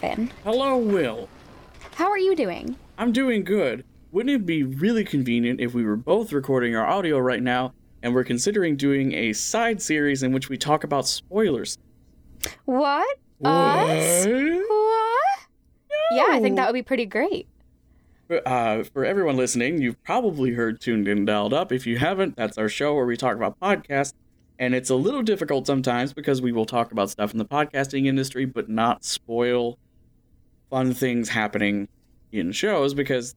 Gavin. Hello, Will. How are you doing? I'm doing good. Wouldn't it be really convenient if we were both recording our audio right now and we're considering doing a side series in which we talk about spoilers? What? Us? What? Yeah, I think that would be pretty great. Uh, for everyone listening, you've probably heard Tuned In Dialed Up. If you haven't, that's our show where we talk about podcasts. And it's a little difficult sometimes because we will talk about stuff in the podcasting industry, but not spoil fun things happening in shows because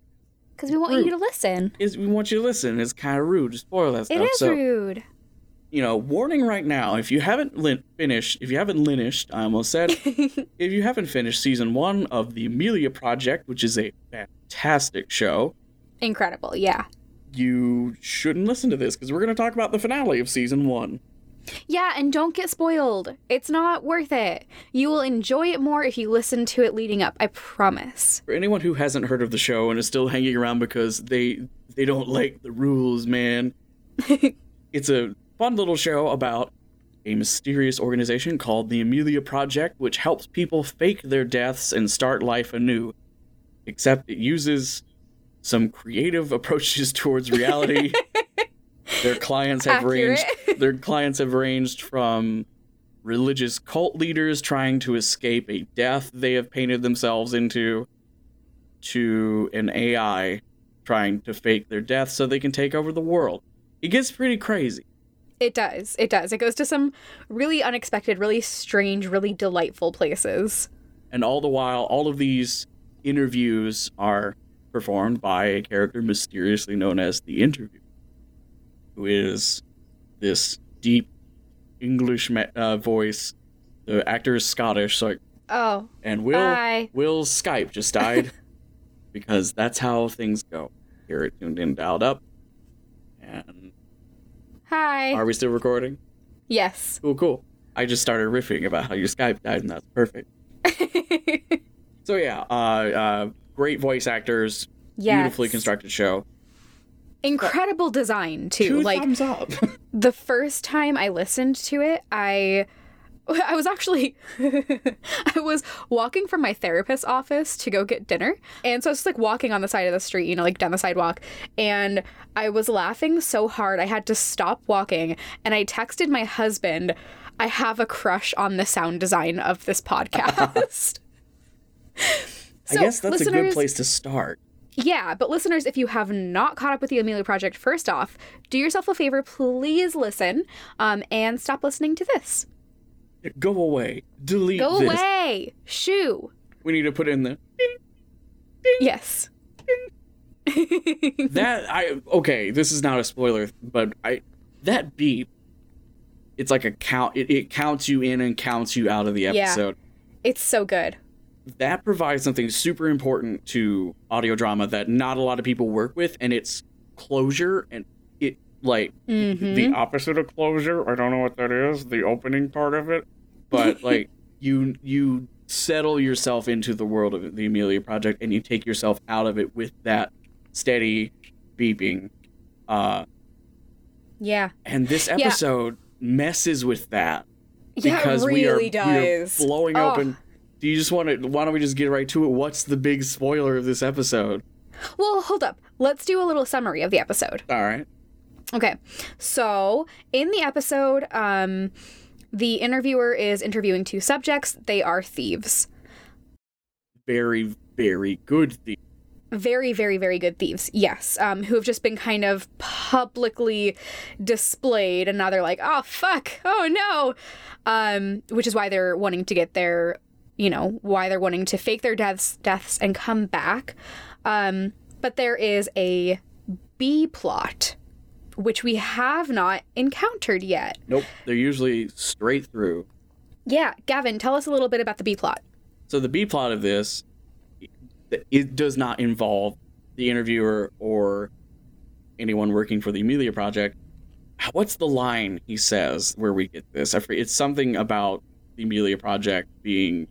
Because we want Rude. you to listen. is we want you to listen. It's kind of rude to spoil that stuff. It is so, rude. you know, warning right now: if you haven't lin- finished, if you haven't linished, I almost said, if you haven't finished season one of the Amelia Project, which is a fantastic show, Incredible, yeah. you shouldn't listen to this because we're going to talk about the finale of season one. Yeah, and don't get spoiled. It's not worth it. You will enjoy it more if you listen to it leading up. I promise. For anyone who hasn't heard of the show and is still hanging around because they they don't like the rules, man, it's a fun little show about a mysterious organization called the Amelia Project, which helps people fake their deaths and start life anew. Except it uses some creative approaches towards reality. their clients have Accurate. ranged their clients have ranged from religious cult leaders trying to escape a death they have painted themselves into to an AI trying to fake their death so they can take over the world. It gets pretty crazy. It does. It does. It goes to some really unexpected, really strange, really delightful places. And all the while, all of these interviews are performed by a character mysteriously known as the interview, who is this deep English ma- uh, voice. The actor is Scottish, so Oh, and Will Bye. Will's Skype just died because that's how things go. Here at Tuned In Dialed Up. And hi. are we still recording? yes. Cool, cool. I just started riffing about how your Skype died, and that's perfect. So yeah, uh, uh, great voice actors, beautifully constructed show. Incredible design too. Two like thumbs up. the first time I listened to it, I I was actually I was walking from my therapist's office to go get dinner. And so I was just like walking on the side of the street, you know, like down the sidewalk, and I was laughing so hard I had to stop walking and I texted my husband, I have a crush on the sound design of this podcast. I guess that's a good place to start. Yeah, but listeners, if you have not caught up with the Amelia Project, first off, do yourself a favor, please listen, um, and stop listening to this. Go away. Delete Go this. away, shoo. We need to put in the Yes. that I okay, this is not a spoiler, but I that beep it's like a count it, it counts you in and counts you out of the episode. Yeah. episode. It's so good. That provides something super important to audio drama that not a lot of people work with and it's closure and it like Mm-hmm. the opposite of closure. I don't know what that is, the opening part of it. But like you you settle yourself into the world of the Amelia Project and you take yourself out of it with that steady beeping. Uh Yeah. and this episode messes with that Yeah, because it we, are, really we are does. blowing Oh. open. Do you just want to why don't we just get right to it? What's the big spoiler of this episode? Well, hold up. Let's do a little summary of the episode. All right. Okay. So, in the episode, um, the interviewer is interviewing two subjects. They are thieves. Very very good thieves. very very very good thieves yes um who have just been kind of publicly displayed and now they're like oh fuck oh no um which is why they're wanting to get their you know why they're wanting to fake their deaths deaths and come back um but there is a b plot which we have not encountered yet Nope. They're usually straight through. yeah gavin tell us a little bit about the b plot So the B plot of this, it does not involve the interviewer or anyone working for the Amelia Project. What's the line he says where we get this? I. It's something about the Amelia Project being.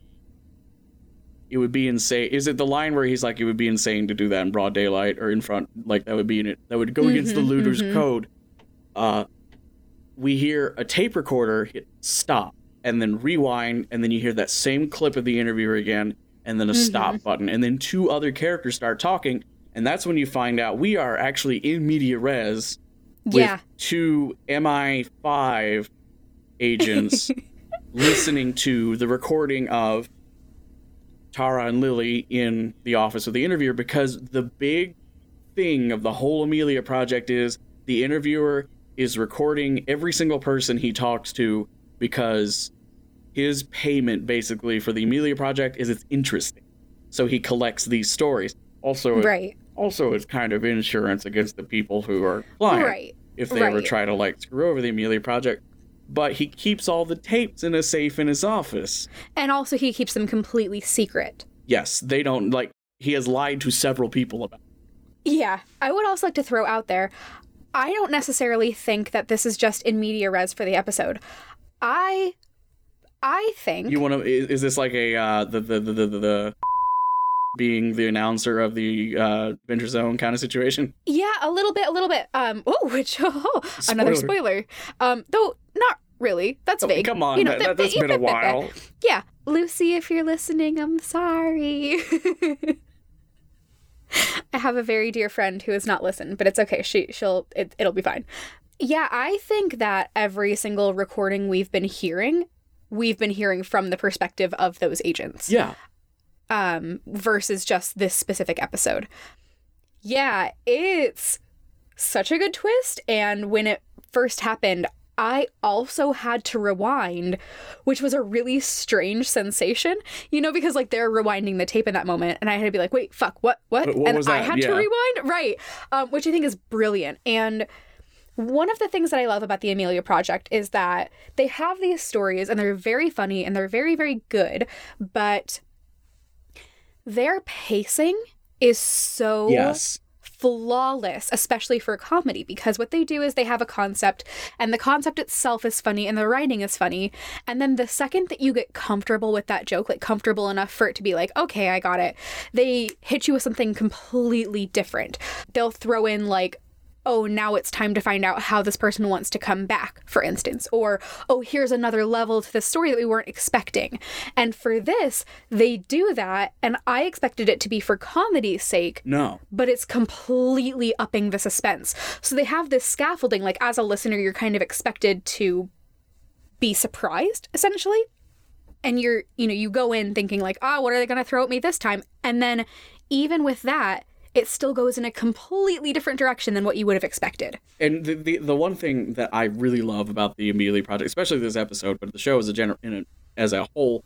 It would be insane. Is it the line where he's like, "It would be insane to do that in broad daylight or in front"? Like that would be in it. That would go against the looter's mhm. code. Uh, we hear a tape recorder hit stop and then rewind, and then you hear that same clip of the interviewer again, and then a stop button, and then two other characters start talking, and that's when you find out we are actually in media res with Yeah. two MI5 agents listening to the recording of Tara and Lily in the office of the interviewer because the big thing of the whole Amelia project is the interviewer is recording every single person he talks to because his payment basically for the Amelia project is it's interesting. So he collects these stories. Also, Right. also it's kind of insurance against the people who are clients Right. if they ever Right. try to like screw over the Amelia project. But he keeps all the tapes in a safe in his office. And also he keeps them completely secret. Yes, they don't like he has lied to several people about. Yeah. I would also like to throw out there I don't necessarily think that this is just in media res for the episode. I I think You want to is, is this like a uh the the the the, the, being the announcer of the uh Adventure Zone kind of situation? Yeah, a little bit, a little bit. Um, oh, which oh, another spoiler. Um, though not really. That's Oh, vague. come on, You know, that, th- that, has been a while. Yeah, Lucy, if you're listening, I'm sorry. I have a very dear friend who has not listened, but it's okay. She she'll it, it'll be fine. Yeah, I think that every single recording we've been hearing, we've been hearing from the perspective of those agents. Yeah, um, versus just this specific episode. Yeah, it's such a good twist. And when it first happened, I also had to rewind, which was a really strange sensation, you know, because like they're rewinding the tape in that moment, and I had to be like, "Wait, fuck, what, what?" What- and I had to rewind, right? Um, which I think is brilliant. And one of the things that I love about the Amelia Project is that they have these stories, and they're very funny and they're very, very good, but their pacing is so yes, flawless, especially for comedy, because what they do is they have a concept, and the concept itself is funny, and the writing is funny. And then the second that you get comfortable with that joke, like comfortable enough for it to be like, okay, I got it, they hit you with something completely different. They'll throw in, like, oh, now it's time to find out how this person wants to come back, for instance. Or, oh, here's another level to the story that we weren't expecting. And for this, they do that, and I expected it to be for comedy's sake, no, but it's completely upping the suspense. So they have this scaffolding, like as a listener, you're kind of expected to be surprised, essentially. And you're, you know, you go in thinking, like, oh, what are they going to throw at me this time? And then even with that, it still goes in a completely different direction than what you would have expected. And the, the the one thing that I really love about the Amelia project, especially this episode, but the show as a general in a, as a whole,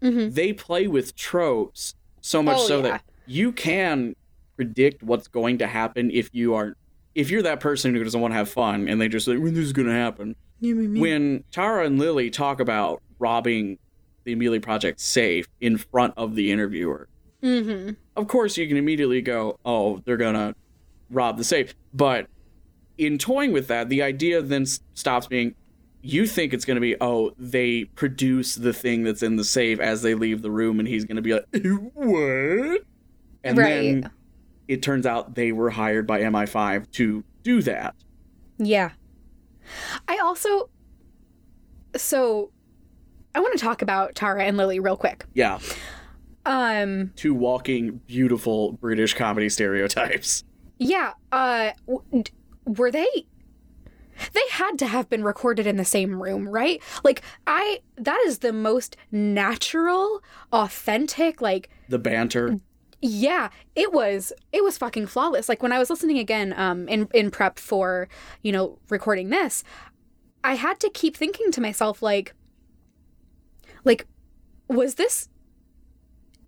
they play with tropes so much Mm-hmm. Oh, so yeah. that you can predict what's going to happen if you are if you're that person who doesn't want to have fun and they just like when this is going to happen. When Tara and Lily talk about robbing the Amelia project safe in front of the interviewer, Mm-hmm. Of course you can immediately go, oh, they're gonna rob the safe. But in toying with that, the idea then stops being. You think it's gonna be, oh, they produce the thing that's in the safe as they leave the room, and he's gonna be like, eh, what? And Right. then it turns out they were hired by MI5 to do that. Yeah. I also. So, I want to talk about Tara and Lily real quick. Yeah, Um, two walking beautiful British comedy stereotypes. Yeah, uh w- were they they had to have been recorded in the same room, right? Like I that is the most natural, authentic like The banter. yeah, it was it was fucking flawless. Like when I was listening again um in in prep for, you know, recording this, I had to keep thinking to myself like like was this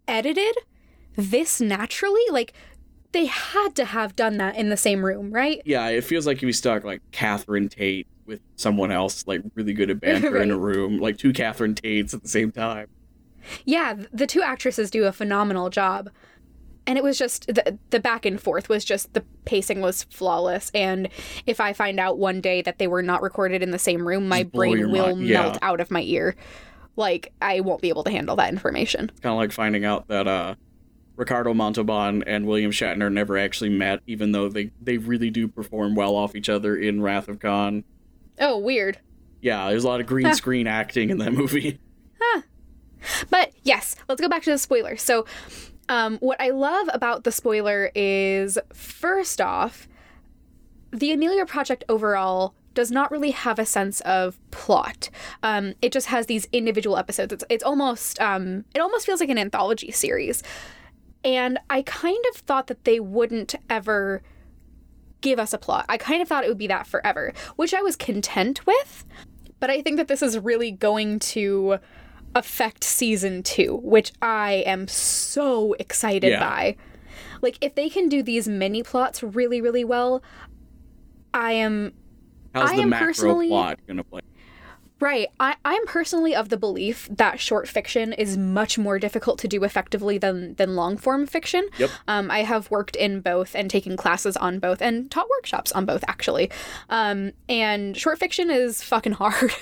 edited this naturally? Like they had to have done that in the same room, right? Yeah, it feels like you be stuck like Catherine Tate with someone else, like really good at banter in a room, like two Catherine Tates at the same time. Yeah, the two actresses do a phenomenal job. And it was just the the back and forth was just the pacing was flawless. And if I find out one day that they were not recorded in the same room, my Just brain will mind, yeah. melt out of my ear. Like I won't be able to handle that information. Kind of like finding out that uh, Ricardo Montalban and William Shatner never actually met, even though they they really do perform well off each other in Wrath of Khan. Oh, weird. Yeah, there's a lot of green screen acting in that movie. Huh. But yes, let's go back to the spoiler. So, um, what I love about the spoiler is first off, the Amelia Project overall does not really have a sense of plot. Um, it just has these individual episodes. It's it's almost um, it almost feels like an anthology series, and I kind of thought that they wouldn't ever give us a plot. I kind of thought it would be that forever, which I was content with. But I think that this is really going to affect season two, which I am so excited Yeah. by. Like, if they can do these mini plots really, really well, I am How's I the am macro personally- plot gonna play? Right. I, I'm personally of the belief that short fiction is much more difficult to do effectively than than long form fiction. Yep. Um, I have worked in both and taken classes on both and taught workshops on both actually. Um, and short fiction is fucking hard.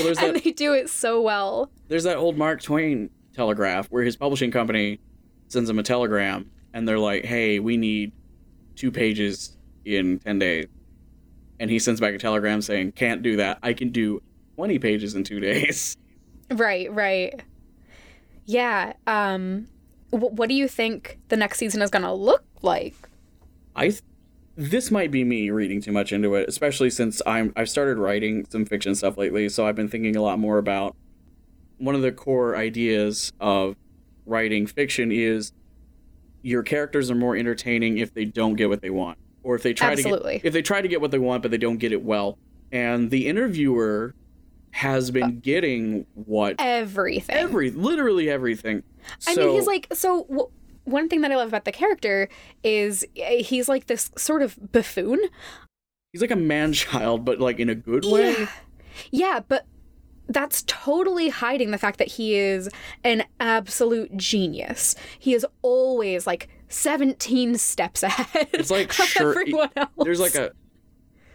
there's and that- they do it so well. There's that old Mark Twain telegraph where his publishing company sends him a telegram and they're like, "Hey, we need two pages in 10 days." And he sends back a telegram saying, "Can't do that. I can do 20 pages in 2 days." Right, right. Yeah. Um, wh- what do you think the next season is gonna look like? I th- this might be me reading too much into it, especially since I'm I've started writing some fiction stuff lately, so I've been thinking a lot more about one of the core ideas of writing fiction is your characters are more entertaining if they don't get what they want or if they try Absolutely. to get if they try to get what they want but they don't get it well. And the interviewer has been getting what Everything. every literally everything. I So- mean, he's like so. W- one thing that I love about the character is uh, he's like this sort of buffoon. he's like a man child but like in a good way. Yeah. Yeah, but that's totally hiding the fact that he is an absolute genius. He is always like 17 steps ahead It's like sure- everyone else. there's like a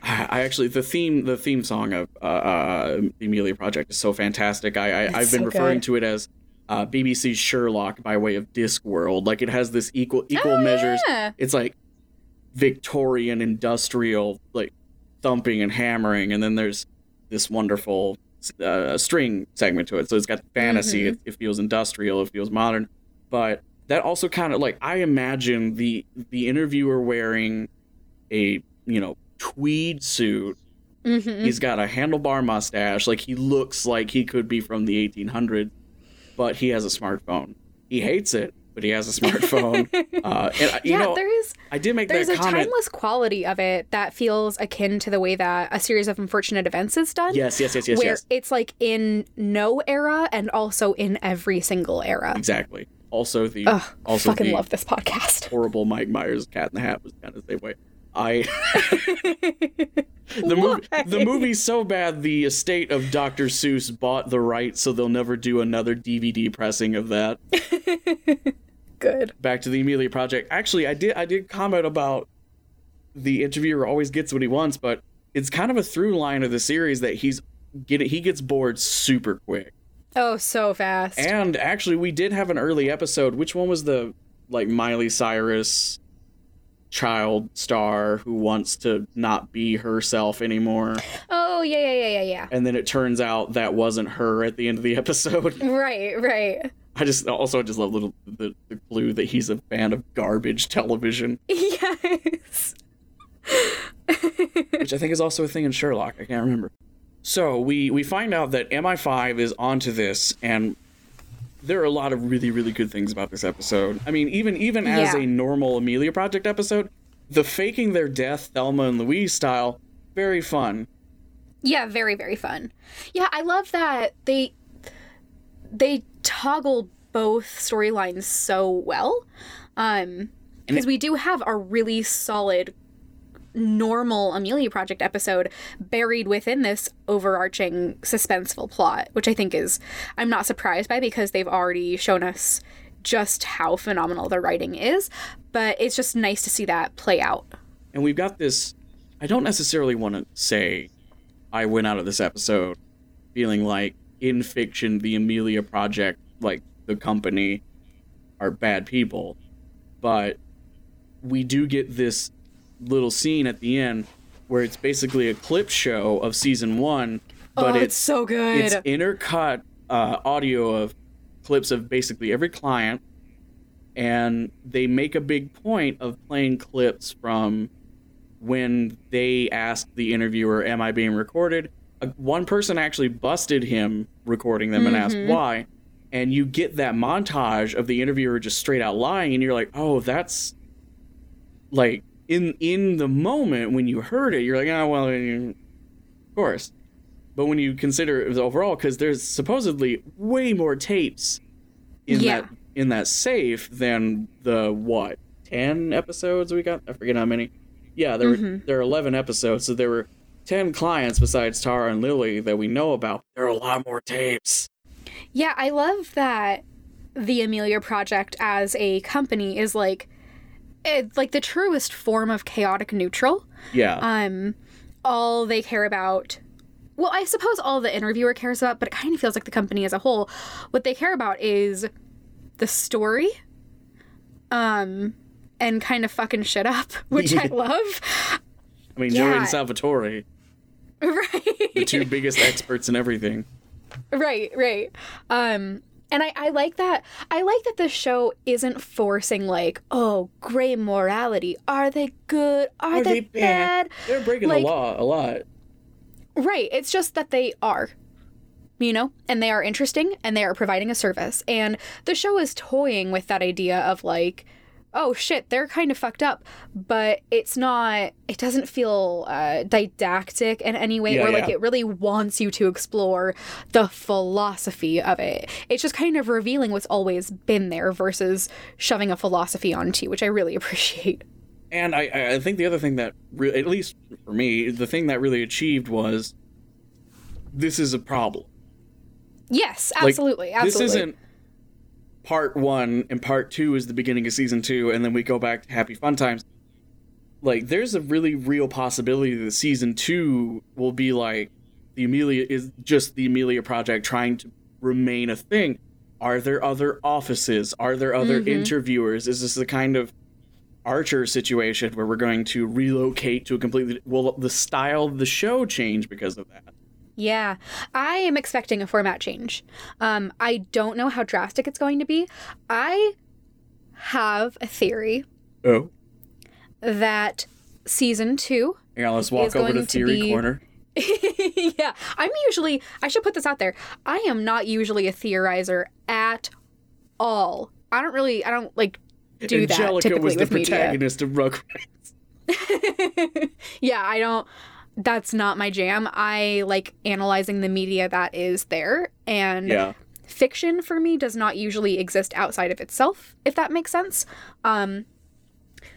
I actually the theme the theme song of uh, uh, the Amelia Project is so fantastic. I, I I've been so referring good. to it as uh, BBC's Sherlock by way of Discworld. Like it has this equal equal Oh, measures. yeah. It's like Victorian industrial like thumping and hammering, and then there's this wonderful uh, string segment to it. So it's got fantasy. Mm-hmm. It, it feels industrial. It feels modern, but that also kind of like I imagine the the interviewer wearing a you know tweed suit. Mhm. He's got a handlebar mustache. Like he looks like he could be from the 1800s, but he has a smartphone. He hates it, but he has a smartphone. uh, and I- you yeah, know, there is I did make that there's that a comment. timeless quality of it that feels akin to the way that a series of unfortunate events is done. Yes, yes, yes, yes, where yes. it's like in no era and also in every single era. Exactly. Also the Ugh, also fucking the love this podcast. horrible Mike Myers Cat in the Hat was kind of the same way. I the movie the movie's so bad the estate of Dr. Seuss bought the rights so they'll never do another DVD pressing of that. Good. Back to the Amelia Project. Actually, I did I did comment about the interviewer always gets what he wants, but it's kind of a through line of the series that he's get he gets bored super quick. Oh, so fast. And actually, we did have an early episode. Which one was the like Miley Cyrus child star who wants to not be herself anymore? oh, yeah, yeah, yeah, yeah, And then it turns out that wasn't her at the end of the episode. Right, right. I just also I just love little the, the clue that he's a fan of garbage television, Yes. which I think is also a thing in Sherlock. I can't remember. So we we find out that MI5 is onto this, and there are a lot of really really good things about this episode. I mean, even even as Yeah. a normal Amelia Project episode, the faking their death, Thelma and Louise style, very fun. Yeah, very, very fun. Yeah, I love that they they toggle both storylines so well. Um because we do have a really solid normal Amelia Project episode buried within this overarching suspenseful plot, which I think is I'm not surprised by because they've already shown us just how phenomenal the writing is, but it's just nice to see that play out. And we've got this. I don't necessarily want to say I went out of this episode feeling like in fiction, the Amelia Project, like the company, are bad people. But we do get this little scene at the end where it's basically a clip show of season one, but oh, it's so good. it's intercut uh, audio of clips of basically every client, and they make a big point of playing clips from when they asked the interviewer, "Am I being recorded?" Uh, one person actually busted him recording them and asked why, and you get that montage of the interviewer just straight out lying, and you're like, "Oh, that's like." In, in the moment when you heard it, you're like, oh well, of course. But when you consider it overall, because there's supposedly way more tapes in Yeah. that in that safe than the what ten episodes we got. I forget how many. Yeah, there were mm-hmm. there are eleven episodes, so there were ten clients besides Tara and Lily that we know about. There are a lot more tapes. Yeah, I love that the Amelia Project as a company is like it's like the truest form of chaotic neutral. Yeah, Um all they care about well, I suppose all the interviewer cares about, but it kind of feels like the company as a whole what they care about is the story um and kind of fucking shit up, which I love. I mean Joey yeah. and Salvatore, right. the two biggest experts in everything. Right, right. Um and I, I like that I like that the show isn't forcing like, oh, gray morality. Are they good? Are, they, bad? They're breaking Like- the law a lot. Right. It's just that they are. You know, and they are interesting and they are providing a service. And the show is toying with that idea of like, oh shit, they're kind of fucked up, but it's not, it doesn't feel uh, didactic in any way, Yeah, or like it really wants you to explore the philosophy of it. It's just kind of revealing what's always been there versus shoving a philosophy onto you, which I really appreciate. And I, I- think the other thing that, re- at least for me, the thing that really achieved was this is a problem. Yes, Like, absolutely. absolutely. This isn't part one and part two is the beginning of season two, and then we go back to Happy Fun Times. Like, there's a really real possibility that season two will be like the Amelia is just the Amelia Project trying to remain a thing. Are there other offices? Are there other Mhm. interviewers? Is this the kind of Archer situation where we're going to relocate to a completely will the style of the show change because of that? Yeah, I am expecting a format change. Um, I don't know how drastic it's going to be. I have a theory Oh, that season two. yeah. Let's walk over to going to theory be- corner. yeah, I'm usually, I should put this out there. I am not usually a theorizer at all. I don't really, I don't like do that Angelica was the with media. protagonist of Rugrats. yeah, I don't. That's not my jam. I like analyzing the media that is there, and Yeah, fiction for me does not usually exist outside of itself, if that makes sense. Um,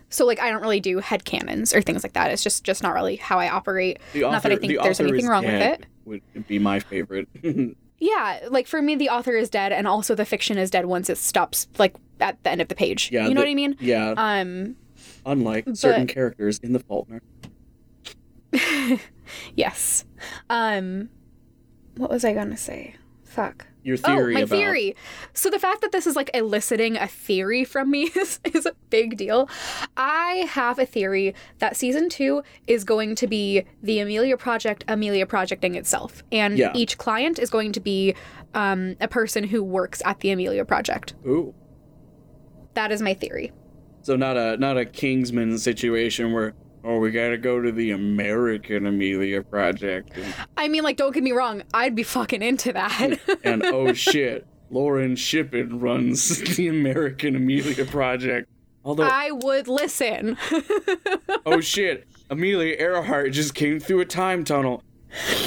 so like I don't really do head headcanons or things like that. It's just just not really how I operate. the not that I think the there's anything wrong with it. Would be my favorite. Yeah, like for me the author is dead and also the fiction is dead once it stops like at the end of the page. Yeah, you know the- what I mean? yeah, Um unlike certain characters in the Faulkner. yes. Um what was I going to say? Fuck. Your theory oh, my about theory. So the fact that this is like eliciting a theory from me is, is a big deal. I have a theory that season two is going to be the Amelia Project, Amelia projecting itself, and Yeah. each client is going to be um, a person who works at the Amelia Project. Ooh. That is my theory. So not a not a Kingsman situation where oh we gotta go to the American Amelia Project and, I mean, like, don't get me wrong, I'd be fucking into that. and oh shit Lauren Shippen runs the American Amelia Project. Although I would listen. oh shit Amelia Earhart just came through a time tunnel.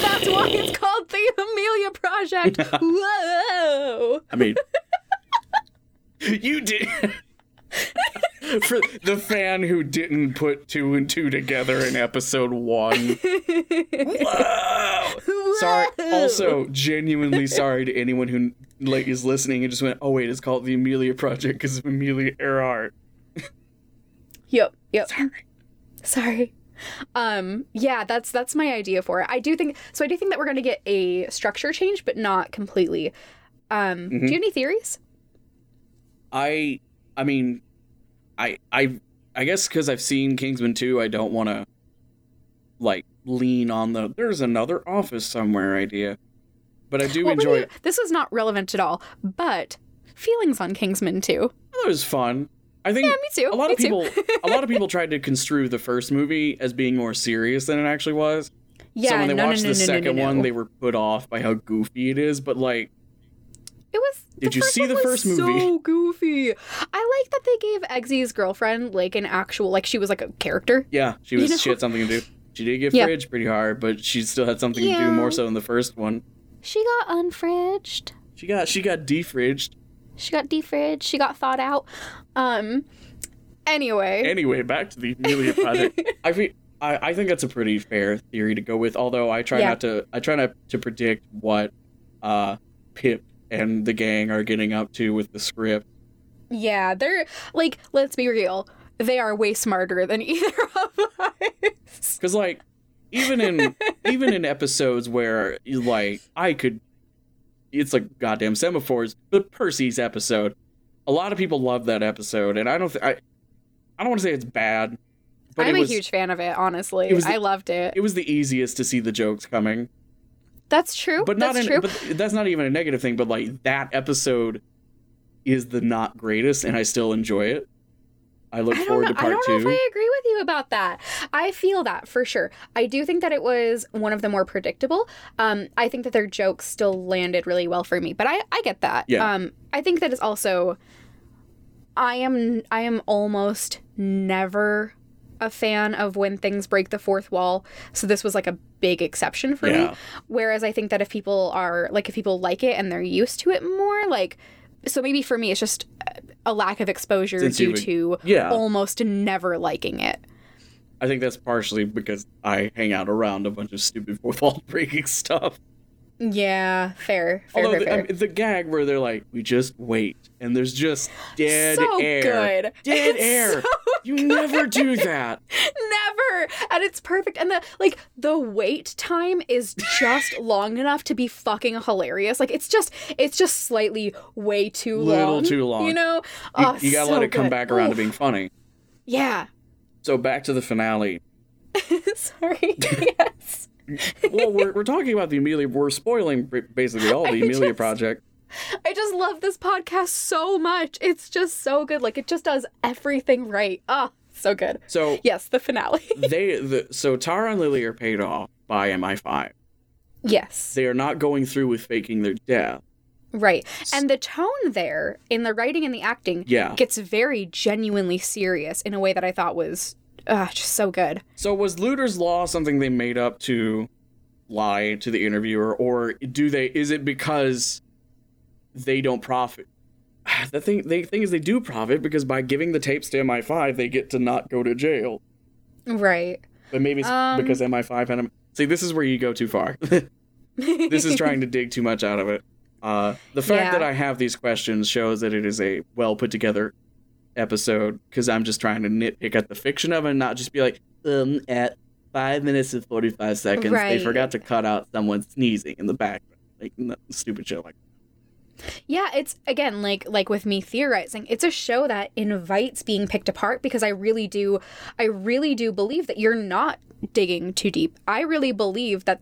That's why it's called the Amelia Project. Whoa. I mean, you did. For the fan who didn't put two and two together in episode one. Whoa! Sorry. Also, genuinely sorry to anyone who like is listening and just went, "Oh wait, it's called the Amelia Project because of Amelia Earhart." Yep. Yep. Sorry. Sorry. Um, yeah, that's that's my idea for it. I do think so I do think that we're gonna get a structure change, but not completely. Um, do you have any theories? I, I mean, I, I, I guess because I've seen Kingsman 2, I don't want to, like, lean on the "there's another office somewhere" idea. But I do Well, enjoy. really, this is not relevant at all, but feelings on Kingsman 2. It was fun. I think Yeah, me too. a lot me of people a lot of people tried to construe the first movie as being more serious than it actually was. yeah, so when they no, watched no, no, the second one, they were put off by how goofy it is. But like, It was. Did you see the first movie? So goofy. I like that they gave Eggsy's girlfriend like an actual, like she was like a character. yeah, she You was know? she had something to do. She did get Yeah. fridged pretty hard, but she still had something to do more so in the first one. She got unfridged. She got she got defridged. She got defridged. She got thawed out. Um. Anyway. Anyway, back to the Amelia project. I feel I, I think that's a pretty fair theory to go with. Although I try Yeah. not to I try not to predict what uh Pip and the gang are getting up to with the script. yeah, they're like. Let's be real. They are way smarter than either of us. Because like even in even in episodes where like I could it's like goddamn semaphores, but Percy's episode. A lot of people love that episode, and I don't th- I I don't want to say it's bad, but I'm it was a huge fan of it. Honestly, it the- I loved it. it was the easiest to see the jokes coming. That's true. but not That's in, true. but that's not even a negative thing but like that episode is the not greatest and i still enjoy it i look I forward know. to I don't two know if I agree with you about that. I feel that for sure. I do think that it was one of the more predictable. Um, I think that their jokes still landed really well for me, but I I get that. Yeah. Um, I think that it's also. I am I am almost never a fan of when things break the fourth wall. So this was like a big exception for Yeah. me. Whereas I think that if people are like if people like it and they're used to it more, like so maybe for me it's just a lack of exposure Since due to yeah almost never liking it. i think that's partially because i hang out around a bunch of stupid fourth wall breaking stuff Yeah, fair. Fair, although fair, the, fair. I mean, the gag where they're like we just wait and there's just dead so air good. dead It's air so you never do that Never. And it's perfect. And the like the wait time is just long enough to be fucking hilarious. Like it's just it's just slightly way too long. A Little long. too long. You know? you, Oh, you gotta so let it come good. back around to being funny Yeah. so back to the finale Sorry. yes. well we're, we're talking about the amelia we're spoiling basically all the I amelia just- project I just love this podcast so much. It's just so good. Like it just does everything right. Ah, so good. so Yes, the finale. they the so Tara and Lily are paid off by MI5. yes. They are not going through with faking their death. Right. And the tone there in the writing and the acting Yeah. gets very genuinely serious in a way that I thought was uh, just so good. So was Luther's law something they made up to lie to the interviewer, or do they? Is it because they don't profit? The thing, the thing is, they do profit because by giving the tapes to MI5, they get to not go to jail. Right. But maybe it's Um, because MI5 had them. See, this is where you go too far. this is trying to dig too much out of it. Uh, the fact Yeah. that I have these questions shows that it is a well put together episode because I'm just trying to nitpick at the fiction of it and not just be like, um, at five minutes and 45 seconds, Right. they forgot to cut out someone sneezing in the background. Like, stupid shit like Yeah, it's again like like with me theorizing, it's a show that invites being picked apart because I really do I really do believe that you're not digging too deep. I really believe that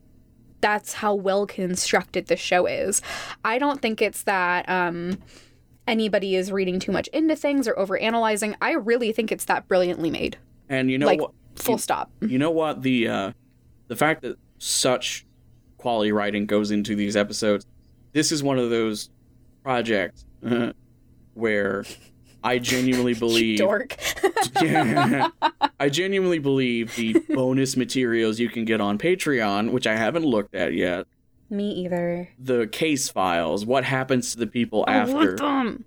that's how well constructed the show is. I don't think it's that um anybody is reading too much into things or overanalyzing. I really think it's that brilliantly made. And you know like what? full stop. You know what? The uh, the fact that such quality writing goes into these episodes, this is one of those projects where I genuinely believe Dork. Yeah. I genuinely believe the bonus materials you can get on Patreon, which I haven't looked at yet, me either. the case files, what happens to the people I want after, them.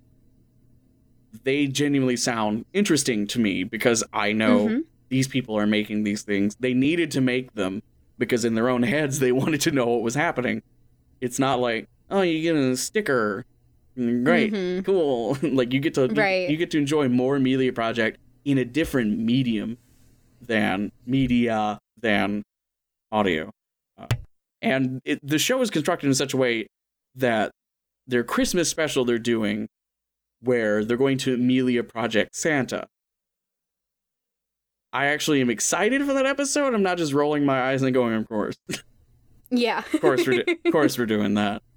they genuinely sound interesting to me because I know Mhm. these people are making these things. They needed to make them because in their own heads they wanted to know what was happening. It's not like, oh, you get a sticker. Great. Mhm. Cool. like you get to you- Right. you, get to enjoy more Amelia Project in a different medium than media than audio. And it, the show is constructed in such a way that their Christmas special they're doing where they're going to Amelia Project Santa. I actually am excited for that episode. I'm not just rolling my eyes and going, of course. Yeah. Of course we're do- of course we're doing that.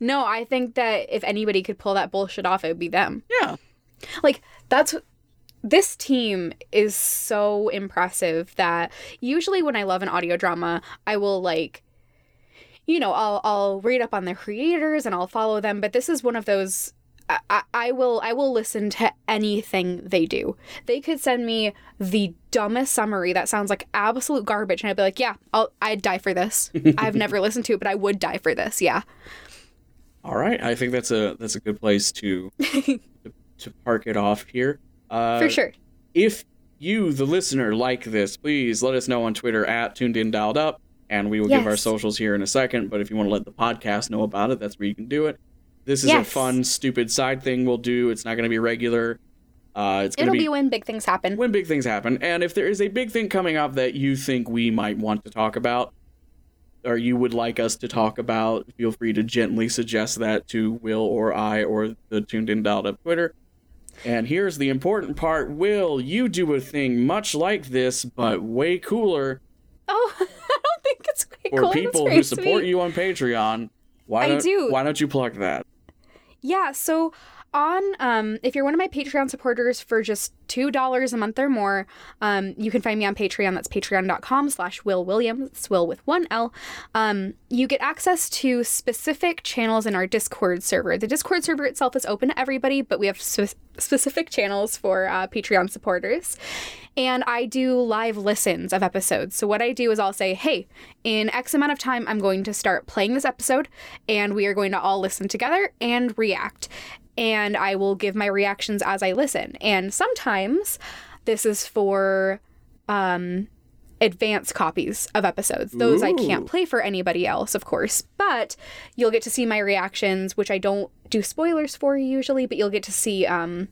No, I think that if anybody could pull that bullshit off, it would be them. Yeah. Like that's this team is so impressive that usually when I love an audio drama, I will like you know, I'll I'll read up on the creators and I'll follow them, but this is one of those I, I will I will listen to anything they do. They could send me the dumbest summary that sounds like absolute garbage, and I'd be like, "Yeah, I'll I'd die for this." I've never listened to it, but I would die for this. Yeah. All right, I think that's a that's a good place to to, to park it off here. Uh, For sure. If you, the listener, like this, please let us know on Twitter at tuned in dialed up, and we will give our socials here in a second. But if you want to let the podcast know about it, that's where you can do it. This is a fun, stupid side thing we'll do. It's not going to be regular. Uh, it's It'll be, be when big things happen. when big things happen. And if there is a big thing coming up that you think we might want to talk about, or you would like us to talk about, feel free to gently suggest that to Will or I or the Tuned In Dialed Up Twitter. And here's the important part Will, you do a thing much like this, but way cooler Oh, I don't think it's way for cool. people who support sweet. you on Patreon. Why I don't, do. Why don't you plug that? Yeah, so on um if you're one of my Patreon supporters for just two dollars a month or more, um, you can find me on Patreon. That's patreon.com slash Will Williams. Will with one L. Um, you get access to specific channels in our Discord server. The Discord server itself is open to everybody, but we have spe- specific channels for uh, Patreon supporters. And I do live listens of episodes. So what I do is I'll say, hey, in X amount of time, I'm going to start playing this episode, and we are going to all listen together and react. And I will give my reactions as I listen. And sometimes this is for um, advanced copies of episodes. Those I can't play for anybody else, of course, but you'll get to see my reactions, which I don't do spoilers for usually, but you'll get to see um,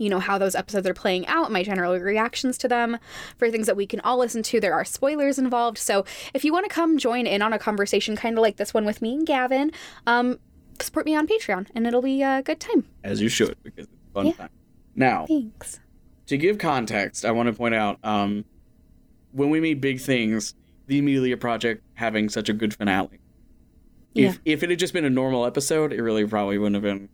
you know how those episodes are playing out my general reactions to them for things that we can all listen to there are spoilers involved so if you want to come join in on a conversation kind of like this one with me and gavin um, support me on patreon and it'll be a good time As you should, because it's a fun Yeah. time. Now, thanks to give context, I want to point out um, when we made big things, the Amelia Project having such a good finale. Yeah. If if it had just been a normal episode, it really probably wouldn't have been.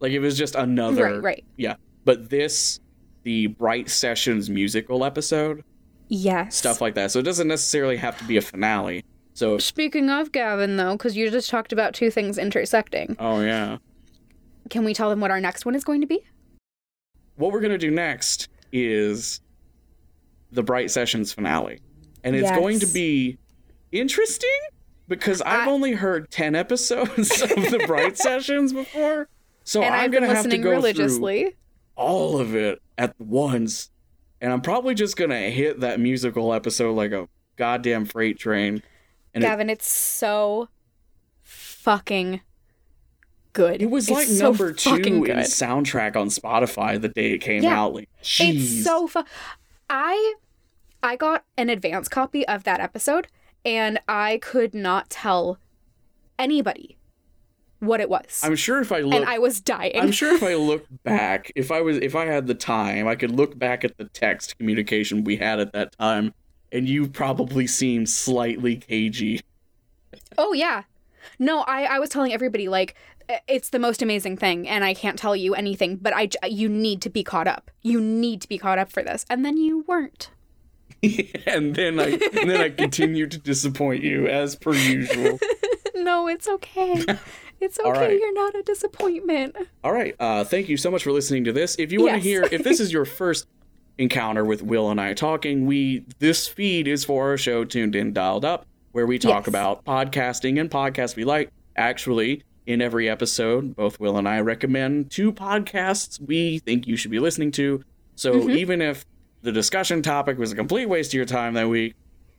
Like it was just another. right right Yeah, but this, the Bright Sessions musical episode, yes stuff like that. So it doesn't necessarily have to be a finale. So speaking of gavin though because you just talked about two things intersecting. Oh yeah, can we tell them what our next one is going to be? What we're gonna do next is the Bright Sessions finale, and it's going to be interesting because I've I- only heard ten episodes of the Bright Sessions before, so and I'm been gonna have to go through religiously all of it at once, and I'm probably just gonna hit that musical episode like a goddamn freight train. And it- gavin it's so fucking good It was It's like so number two in good. soundtrack on Spotify the day it came Yeah. out. Like, jeez. It's so fun. I I got an advance copy of that episode and I could not tell anybody what it was. I'm sure if I look, and I was dying. I'm sure if I look back, if I was, if I had the time, I could look back at the text communication we had at that time, and you probably seemed slightly cagey. oh yeah. No, I I was telling everybody like it's the most amazing thing and I can't tell you anything, but I you need to be caught up. You need to be caught up for this. And then you weren't. and then I, and then I continued to disappoint you as per usual. no, it's okay. It's okay. Right. You're not a disappointment. All right. Uh, thank you so much for listening to this. If you want to Yes. hear, if this is your first encounter with Will and I talking, we this feed is for our show Tuned In Dialed Up, where we talk Yes. about podcasting and podcasts we like. Actually, in every episode, both Will and I recommend two podcasts we think you should be listening to. So Mm-hmm. even if the discussion topic was a complete waste of your time that week,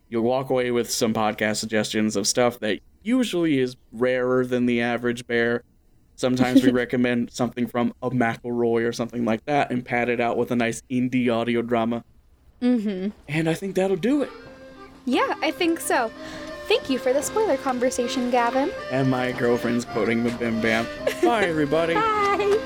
you'll walk away with some podcast suggestions of stuff that usually is rarer than the average bear. Sometimes we recommend something from a McElroy or something like that and pad it out with a nice indie audio drama. Mhm. And I think that'll do it. Yeah, I think so. Thank you for the spoiler conversation, Gavin. And my girlfriend's quoting the Bim Bam. Bye, everybody. Bye.